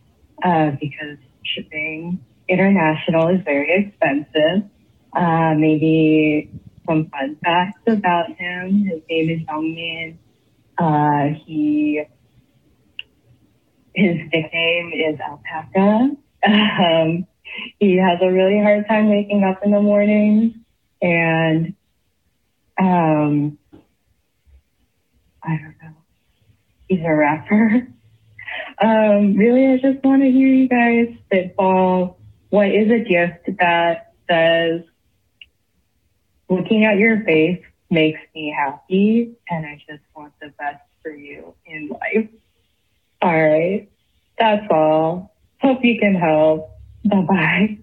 uh, because shipping international is very expensive. Uh, maybe some fun facts about him. His name is Youngmin. Uh, he his nickname is Alpaca. Um, he has a really hard time waking up in the mornings, and um, I don't know. He's a rapper. Um, really, I just want to hear you guys spitball. What is a gift that says, looking at your face makes me happy, and I just want the best for you in life? All right. That's all. Hope you can help. Bye bye.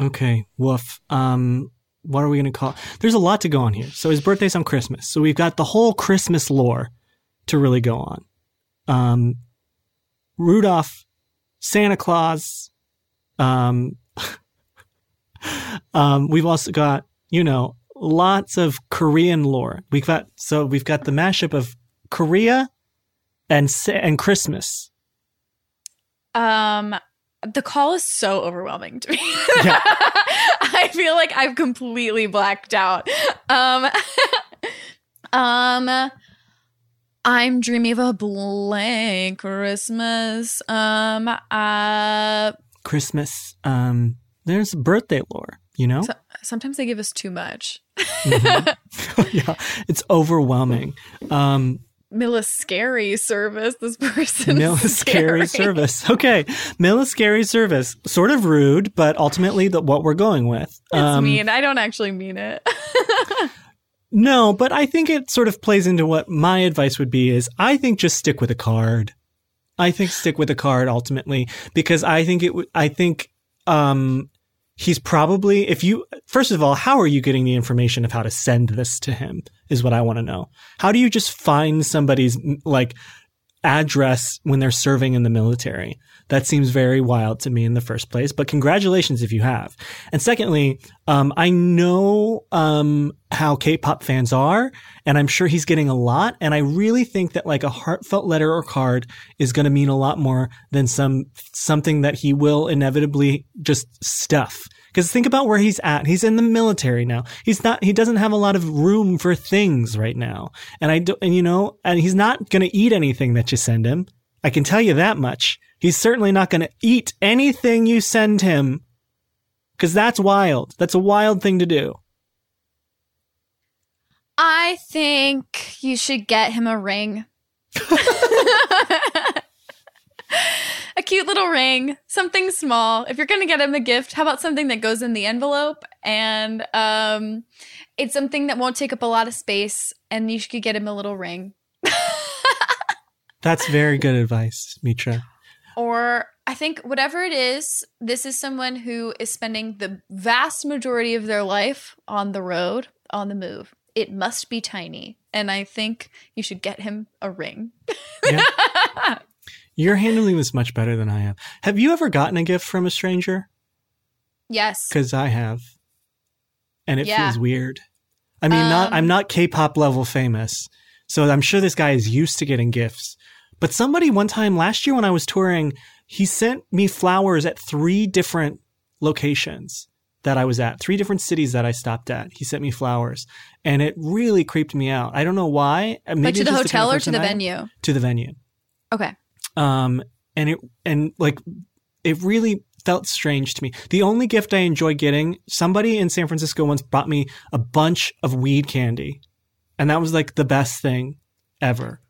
Okay, woof. Um, what are we going to call? There's a lot to go on here. So his birthday's on Christmas. So we've got the whole Christmas lore to really go on. Um, Rudolph, Santa Claus. Um, um, we've also got, you know, lots of Korean lore. We've got, so we've got the mashup of Korea and, and Christmas. Um, the call is so overwhelming to me. Yeah. I feel like I've completely blacked out. Um, um, I'm dreaming of a blank Christmas. Um, uh, Christmas. Um, there's birthday lore, you know? so- sometimes they give us too much. Mhm. yeah, it's overwhelming. Um, Milliscary service. This person is scary service. Okay, Mill is scary service. Sort of rude, but ultimately the, what we're going with. It's Um, mean. I don't actually mean it. No, but I think it sort of plays into what my advice would be is I think just stick with a card. I think stick with a card ultimately because I think it would I think um he's probably if you first of all how are you getting the information of how to send this to him is what I want to know. How do you just find somebody's like address when they're serving in the military? That seems very wild to me in the first place, but congratulations if you have. And secondly, um, I know um, how K-pop fans are, and I'm sure he's getting a lot. And I really think that like a heartfelt letter or card is going to mean a lot more than some something that he will inevitably just stuff. Because think about where he's at. He's in the military now. He's not. He doesn't have a lot of room for things right now. And I do, and you know, and he's not going to eat anything that you send him. I can tell you that much. He's certainly not going to eat anything you send him because that's wild. That's a wild thing to do. I think you should get him a ring. a cute little ring, something small. If you're going to get him a gift, how about something that goes in the envelope and um it's something that won't take up a lot of space and you should get him a little ring. That's very good advice, Mitra. Or I think whatever it is, this is someone who is spending the vast majority of their life on the road, on the move. It must be tiny. And I think you should get him a ring. Yeah. You're handling this much better than I am. Have you ever gotten a gift from a stranger? yes. Because I have. And it Yeah. feels weird. I mean, not Um, I'm not K-pop level famous, so I'm sure this guy is used to getting gifts. But somebody one time last year when I was touring, he sent me flowers at three different locations that I was at, three different cities that I stopped at. He sent me flowers, and it really creeped me out. I don't know why. Uh, Maybe like to it's the kind hotel of or to the venue? To the venue. Okay. Um, and it and like it really felt strange to me. The only gift I enjoy getting, somebody in San Francisco once brought me a bunch of weed candy, and that was like the best thing ever.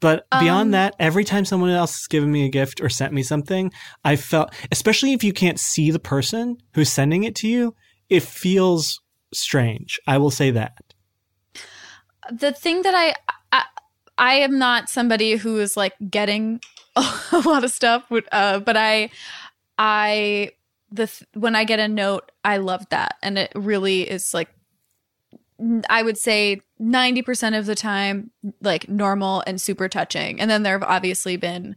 But beyond Um, that, every time someone else has given me a gift or sent me something, I felt, especially if you can't see the person who's sending it to you, it feels strange. I will say that. the thing that I, I I am not somebody who is like getting a lot of stuff, but, uh, but I I the th- when I get a note, I love that, and it really is like I would say ninety percent of the time like normal and super touching, and then there have obviously been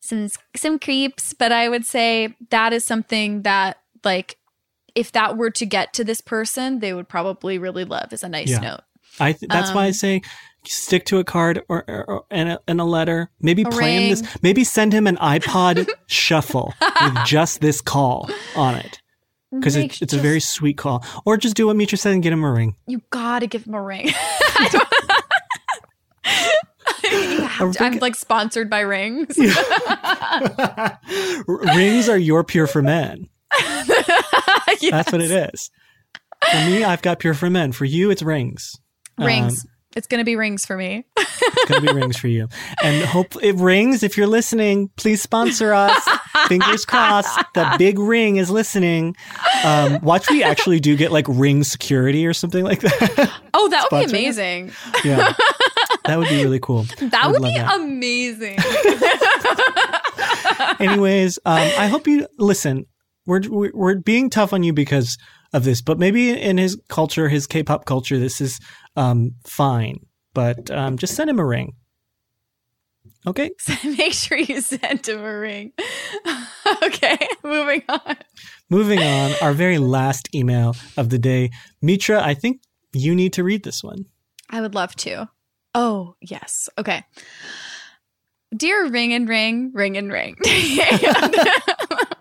some some creeps, but I would say that is something that like if that were to get to this person, they would probably really love is a nice Yeah. note. I th- that's why I Um, say stick to a card or, or, or and, a, and a letter. Maybe A plan ring. this. Maybe send him an iPod shuffle with just this call on it because it, it's a very sweet call. Or just do what Mitra said and get him a ring. You gotta give him a ring. I don't- You have to- I'm like sponsored by rings. Rings are your pure for men. That's what it is. For me, I've got pure for men. For you, it's rings. Rings. Um, it's gonna be rings for me. it's gonna be rings for you. And hope it rings. If you're listening, please sponsor us. Fingers crossed. The big ring is listening. Um, watch we actually do get like ring security or something like that. Oh, that would be Sponsor us? amazing. yeah, that would be really cool. That would love be that. amazing. Anyways, um, I hope you listen. We're, we're we're being tough on you because of this, but maybe in his culture, his K-pop culture, this is um, fine. But um, just send him a ring. Okay. Make sure you send him a ring. okay, moving on. Moving on, our very last email of the day. Mitra, I think you need to read this one. I would love to. Oh, yes. Okay. Dear Ring and Ring, Ring and Ring.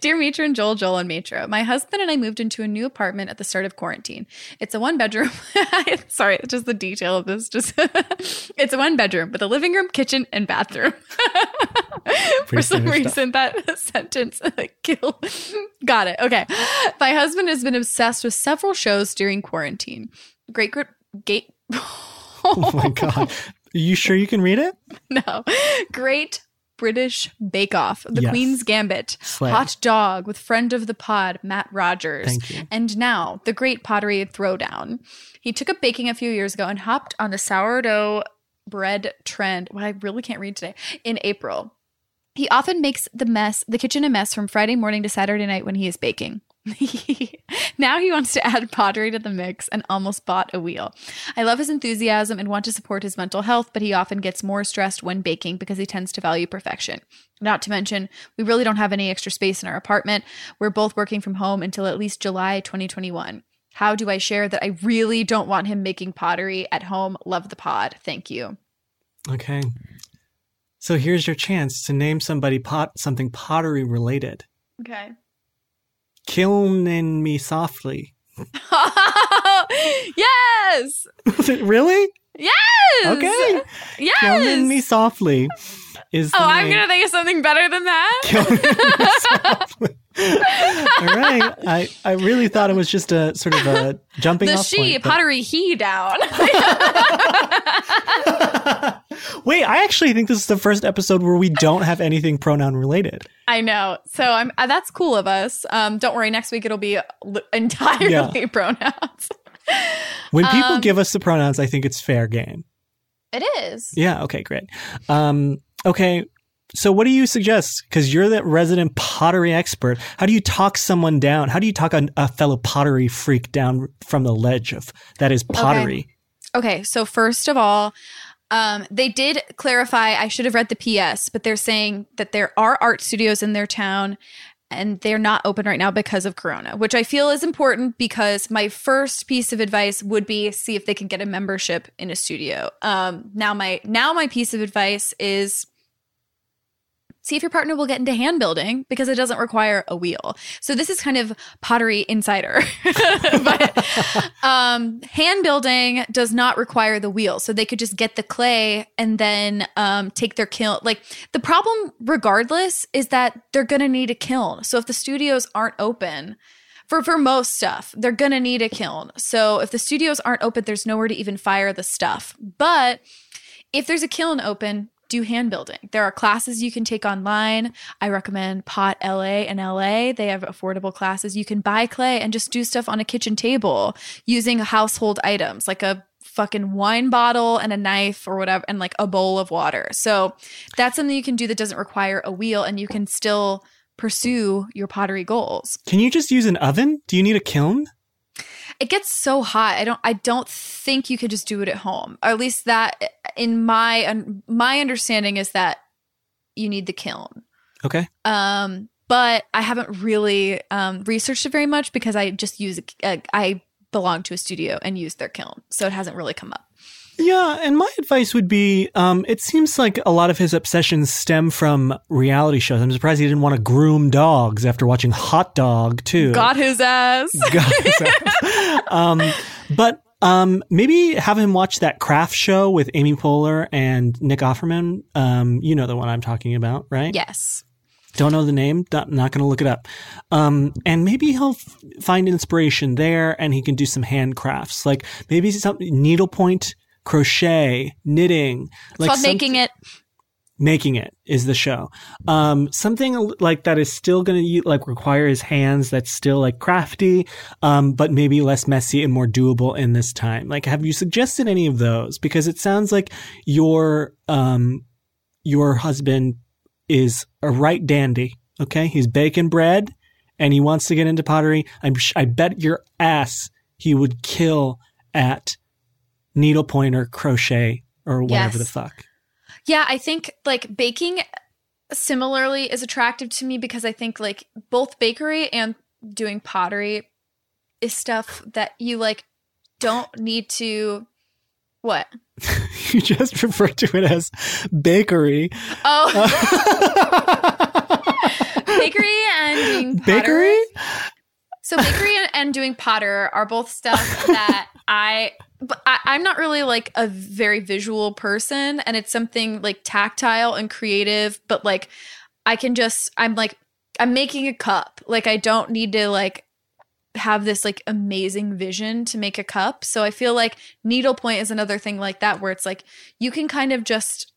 Dear Mitra and Joel, Joel and Mitra, my husband and I moved into a new apartment at the start of quarantine. It's a one bedroom. Sorry, just the detail of this. Just it's a one bedroom with a living room, kitchen, and bathroom. For some standard stuff. reason, that sentence killed. Got it. Okay. My husband has been obsessed with several shows during quarantine. Great, great, gate. Oh my god. Are you sure you can read it? no. Great British Bake Off, The Yes. Queen's Gambit, Slay. Haute Dog with friend of the pod, Matt Rogers. And now, The Great Pottery Throwdown. He took up baking a few years ago and hopped on the sourdough bread trend. Well, I really can't read today. In April. He often makes the mess, the kitchen a mess from Friday morning to Saturday night when he is baking. now he wants to add pottery to the mix and almost bought a wheel. I love his enthusiasm and want to support his mental health, but he often gets more stressed when baking because he tends to value perfection. Not to mention, we really don't have any extra space in our apartment. We're both working from home until at least July 2021. How do I share that I really don't want him making pottery at home? Love the pod. Thank you. Okay. So here's your chance to name somebody pot something pottery related. Okay. Killing me softly. yes. really? Yes. Okay. Yes. Killing me softly is Oh, I'm name. gonna think of something better than that. All right. I, I really thought it was just a sort of a jumping the off she point, but- pottery he down. Wait, I actually think this is the first episode where we don't have anything pronoun related. I know. So I'm uh, that's cool of us. Um, don't worry. Next week it'll be entirely Yeah. pronouns. When people Um, give us the pronouns, I think it's fair game. It is. Yeah. Okay. Great. Um, okay. So, what do you suggest? Because you're the resident pottery expert. How do you talk someone down? How do you talk a, a fellow pottery freak down from the ledge of that is pottery? Okay, so first of all, um, they did clarify. I should have read the PS, but they're saying that there are art studios in their town, and they're not open right now because of Corona, which I feel is important because my first piece of advice would be see if they can get a membership in a studio. Um, now my now my piece of advice is see if your partner will get into hand building because it doesn't require a wheel. So this is kind of pottery insider. but um, hand building does not require the wheel. So they could just get the clay and then um, take their kiln. Like the problem, regardless, is that they're going to need a kiln. So if the studios aren't open, for for most stuff, they're gonna need a kiln. So if the studios aren't open, there's nowhere to even fire the stuff. But if there's a kiln open, do hand building. There are classes you can take online. I recommend Pot LA in LA. They have affordable classes. You can buy clay and just do stuff on a kitchen table using household items like a fucking wine bottle and a knife or whatever and like a bowl of water. So that's something you can do that doesn't require a wheel and you can still pursue your pottery goals. Can you just use an oven? Do you need a kiln? It gets so hot. I don't I don't think you could just do it at home. Or at least that in my my understanding is that you need the kiln. Okay. Um but I haven't really um, researched it very much because I just use a, I belong to a studio and use their kiln, so it hasn't really come up. Yeah, and my advice would be um, it seems like a lot of his obsessions stem from reality shows. I'm surprised he didn't want to groom dogs after watching Haute Dog, too. Got his ass. Got his ass. um, but um, maybe have him watch that craft show with Amy Poehler and Nick Offerman. Um, you know the one I'm talking about, right? Yes. Don't know the name. Not, not going to look it up. Um, and maybe he'll f- find inspiration there, and he can do some handcrafts, like maybe some needlepoint crochet, knitting. It's like called making it. Making it is the show. Um, something like that is still going to like require his hands. That's still like crafty, um, but maybe less messy and more doable in this time. Like, have you suggested any of those? Because it sounds like your um, your husband is a right dandy. Okay, he's baking bread, and he wants to get into pottery. I'm I bet your ass he would kill at needlepoint or crochet or whatever yes. the fuck. Yeah, I think like baking similarly is attractive to me because I think like both bakery and doing pottery is stuff that you like don't need to what? you just refer to it as bakery. Oh. Uh, bakery and bakery? So bakery and, and doing potter are both stuff that I but I, am not really like a very visual person and it's something like tactile and creative but like i can just i'm like i'm making a cup. Like i don't need to like have this like amazing vision to make a cup. So i feel like needlepoint is another thing like that where it's like you can kind of just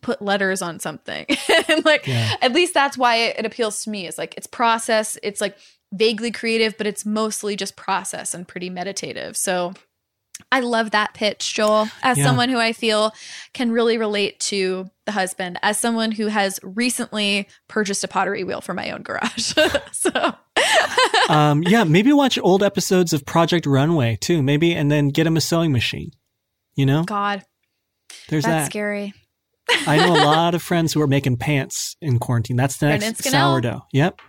put letters on something. And like yeah. at least that's why it, it appeals to me. Is like it's process. It's like vaguely creative but it's mostly just process and pretty meditative so I love that pitch, Joel, as yeah. someone who I feel can really relate to the husband, as someone who has recently purchased a pottery wheel for my own garage. so, um, yeah, maybe watch old episodes of Project Runway too, maybe, and then get him a sewing machine. You know, God, there's that's that. scary. I know a lot of friends who are making pants in quarantine. That's the next sourdough. Yep.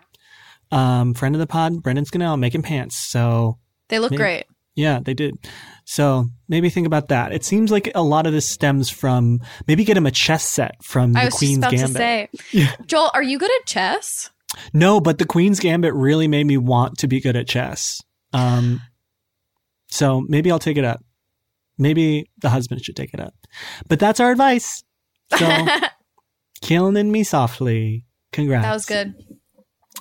Um, friend of the pod, Brendan Scannell, making pants. So they look maybe, great. Yeah, they did. So maybe think about that. It seems like a lot of this stems from maybe get him a chess set from the Queen's Gambit. say, yeah. Joel, are you good at chess? No, but the Queen's Gambit really made me want to be good at chess. Um, so maybe I'll take it up. Maybe the husband should take it up. But that's our advice. So killing me softly. Congrats. That was good.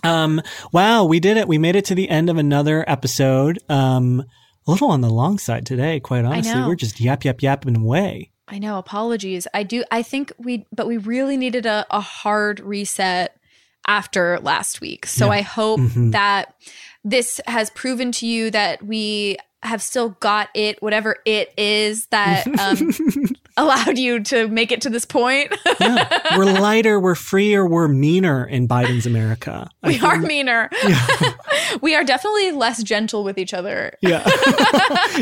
Um, wow, we did it. We made it to the end of another episode. Um, a little on the long side today, quite honestly. We're just yap, yap, yapping away. I know. Apologies. I do. I think we, but we really needed a, a hard reset after last week. So yeah. I hope mm-hmm. that this has proven to you that we have still got it, whatever it is that um, allowed you to make it to this point. yeah. We're lighter, we're freer, we're meaner in Biden's America. I we are meaner. Yeah. we are definitely less gentle with each other. Yeah.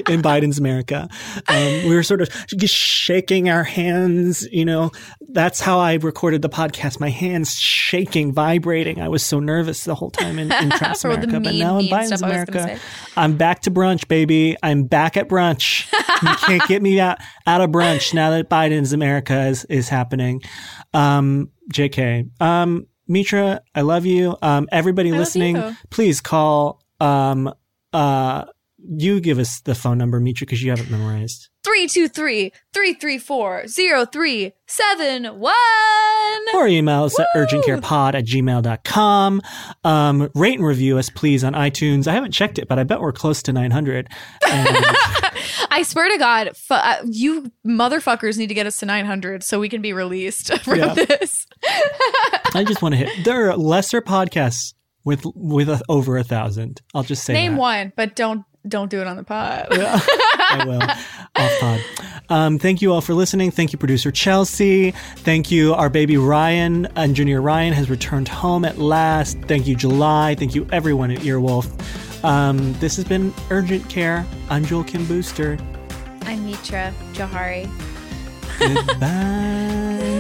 in Biden's America. Um, we were sort of just shaking our hands, you know. That's how I recorded the podcast. My hands shaking, vibrating. I was so nervous the whole time in, in Trump's America. but now in Biden's stuff I was gonna America. I'm back to brunch, baby. I'm back at brunch. you can't get me out, out of brunch now that Biden's America is, is happening. Um, JK. Um, Mitra, I love you. Um, everybody love listening, please call, um, uh, you give us the phone number, Mitra, because you have it memorized. 323 334 0371. Or email us at urgentcarepod at gmail.com. Um, rate and review us, please, on iTunes. I haven't checked it, but I bet we're close to 900. And I swear to God, fu- uh, you motherfuckers need to get us to 900 so we can be released from Yeah. this. I just want to hit. There are lesser podcasts with with a, over a thousand. I'll just say Name that. one, but don't don't do it on the pod. I will. Off pod. Um, thank you all for listening. Thank you, producer Chelsea. Thank you, our baby Ryan. Engineer Ryan has returned home at last. Thank you, July. Thank you, everyone at Earwolf. Um, this has been Urgent Care. I'm Joel Kim Booster. I'm Mitra Jouhari. Goodbye.